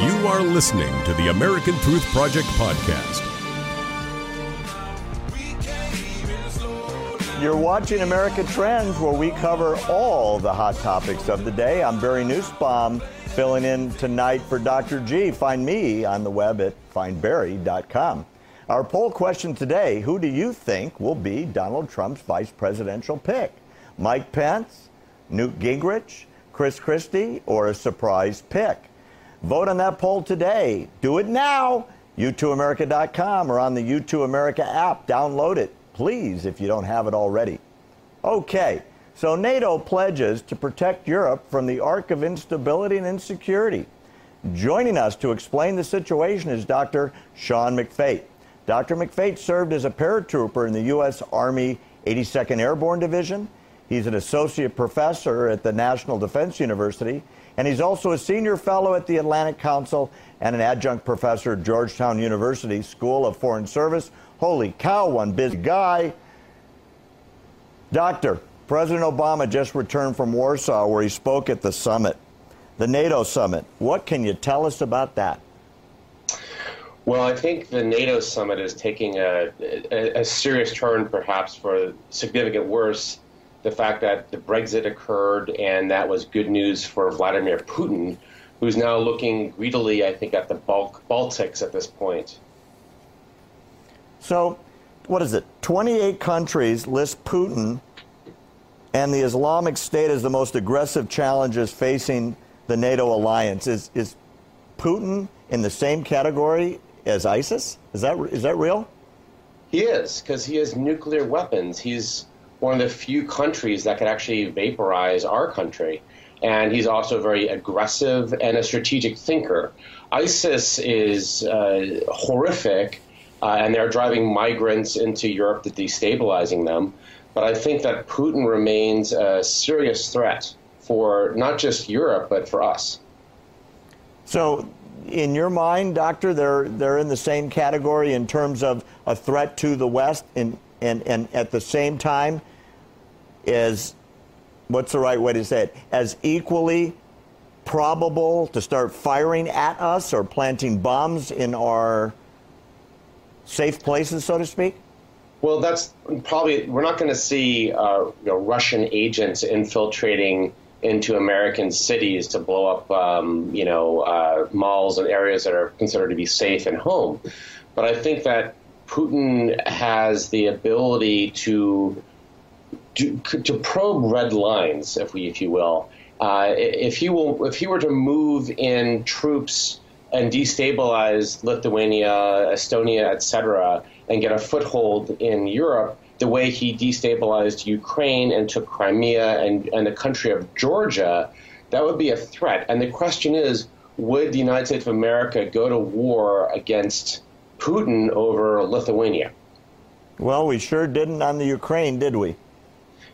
You are listening to the American Truth Project podcast. You're watching America Trends, where we cover all the hot topics of the day. I'm Barry Nussbaum, filling in tonight for Dr. G. Find me on the web at findbarry.com. Our poll question today Who do you think will be Donald Trump's vice presidential pick? Mike Pence, Newt Gingrich, Chris Christie, or a surprise pick? Vote on that poll today. Do it now. U2America.com or on the U2 America app. Download it, please, if you don't have it already. Okay, so NATO pledges to protect Europe from the arc of instability and insecurity. Joining us to explain the situation is Dr. Sean McFate. Dr. McFate served as a paratrooper in the U.S. Army 82nd Airborne Division. He's an associate professor at the National Defense University and he's also a senior fellow at the Atlantic Council and an adjunct professor at Georgetown University School of Foreign Service. Holy cow, one busy guy. Doctor, President Obama just returned from Warsaw where he spoke at the summit, the NATO summit. What can you tell us about that? Well, I think the NATO summit is taking a, a, a serious turn, perhaps for significant worse the fact that the Brexit occurred, and that was good news for Vladimir Putin, who's now looking greedily, I think, at the Balk- Baltics at this point. So, what is it? 28 countries list Putin and the Islamic State as the most aggressive challenges facing the NATO alliance. Is, is Putin in the same category as ISIS? Is that, is that real? He is, because he has nuclear weapons. He's one of the few countries that could actually vaporize our country. And he's also very aggressive and a strategic thinker. ISIS is uh, horrific, uh, and they're driving migrants into Europe to destabilizing them. But I think that Putin remains a serious threat for not just Europe, but for us. So, in your mind, Doctor, they're, they're in the same category in terms of a threat to the West, and, and, and at the same time, is what's the right way to say it? As equally probable to start firing at us or planting bombs in our safe places, so to speak? Well, that's probably we're not going to see uh, you know, Russian agents infiltrating into American cities to blow up, um, you know, uh, malls and areas that are considered to be safe and home. But I think that Putin has the ability to to, to probe red lines, if we, if you will. Uh, if he will, if he were to move in troops and destabilize Lithuania, Estonia, etc., and get a foothold in Europe, the way he destabilized Ukraine and took Crimea and, and the country of Georgia, that would be a threat. And the question is, would the United States of America go to war against Putin over Lithuania? Well, we sure didn't on the Ukraine, did we?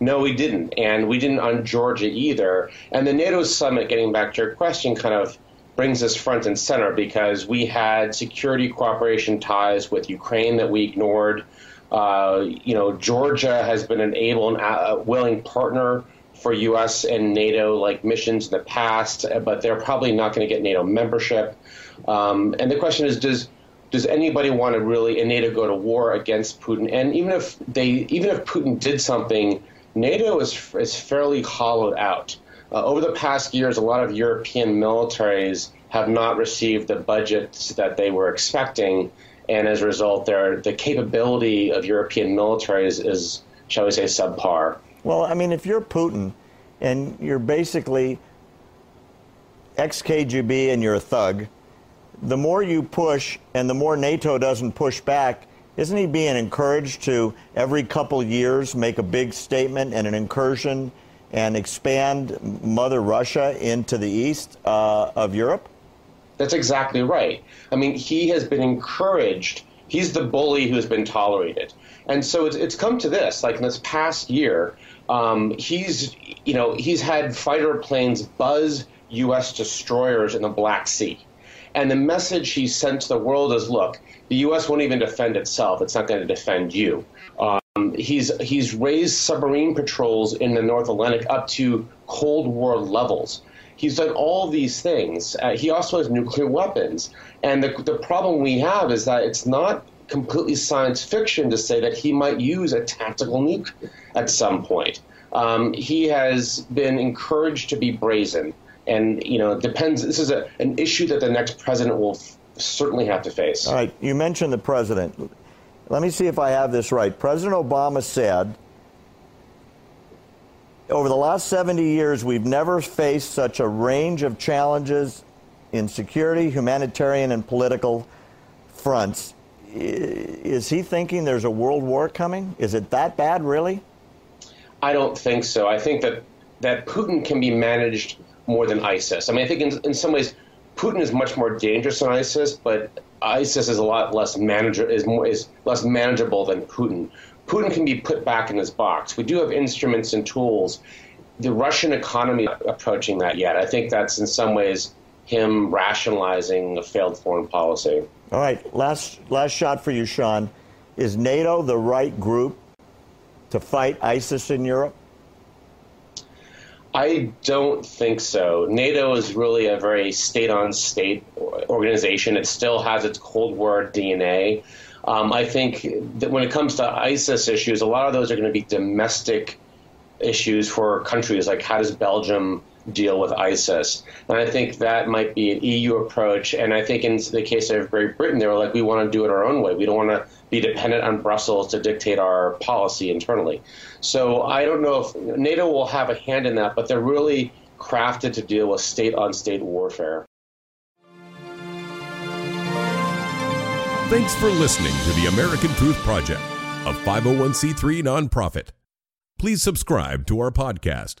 No, we didn't. And we didn't on Georgia either. And the NATO summit, getting back to your question, kind of brings us front and center because we had security cooperation ties with Ukraine that we ignored. Uh, you know, Georgia has been an able and uh, willing partner for U.S. and NATO like missions in the past, but they're probably not going to get NATO membership. Um, and the question is, does does anybody want to really in NATO go to war against Putin? And even if they, even if Putin did something NATO is, is fairly hollowed out. Uh, over the past years, a lot of European militaries have not received the budgets that they were expecting, and as a result, their the capability of European militaries is, shall we say, subpar. Well, I mean, if you're Putin and you're basically ex KGB and you're a thug, the more you push and the more NATO doesn't push back, isn't he being encouraged to every couple years make a big statement and an incursion and expand Mother Russia into the east uh, of Europe? That's exactly right. I mean, he has been encouraged. He's the bully who's been tolerated. And so it's, it's come to this. Like in this past year, um, he's you know he's had fighter planes buzz U.S. destroyers in the Black Sea, and the message he sent to the world is, look, the U.S. won't even defend itself. It's not going to defend you. Um, he's he's raised submarine patrols in the North Atlantic up to Cold War levels, He's done all these things. Uh, he also has nuclear weapons. And the, the problem we have is that it's not completely science fiction to say that he might use a tactical nuke at some point. Um, he has been encouraged to be brazen, and you know, depends. This is a, an issue that the next president will f- certainly have to face. All right, you mentioned the president. Let me see if I have this right. President Obama said, "Over the last 70 years, we've never faced such a range of challenges in security, humanitarian, and political fronts." Is he thinking there's a world war coming? Is it that bad, really? I don't think so. I think that that Putin can be managed more than ISIS. I mean, I think in, in some ways Putin is much more dangerous than ISIS, but ISIS is a lot less manager is more is less manageable than Putin. Putin can be put back in his box. We do have instruments and tools. The Russian economy approaching that yet. I think that's in some ways him rationalizing a failed foreign policy. All right, last last shot for you, Sean. Is NATO the right group to fight ISIS in Europe? I don't think so. NATO is really a very state on state organization. It still has its Cold War DNA. Um, I think that when it comes to ISIS issues, a lot of those are going to be domestic issues for countries. Like, how does Belgium deal with ISIS. And I think that might be an EU approach. And I think in the case of Great Britain, they were like, we want to do it our own way. We don't want to be dependent on Brussels to dictate our policy internally. So I don't know if NATO will have a hand in that, but they're really crafted to deal with state on state warfare. Thanks for listening to the American Truth Project, a 501c3 nonprofit. Please subscribe to our podcast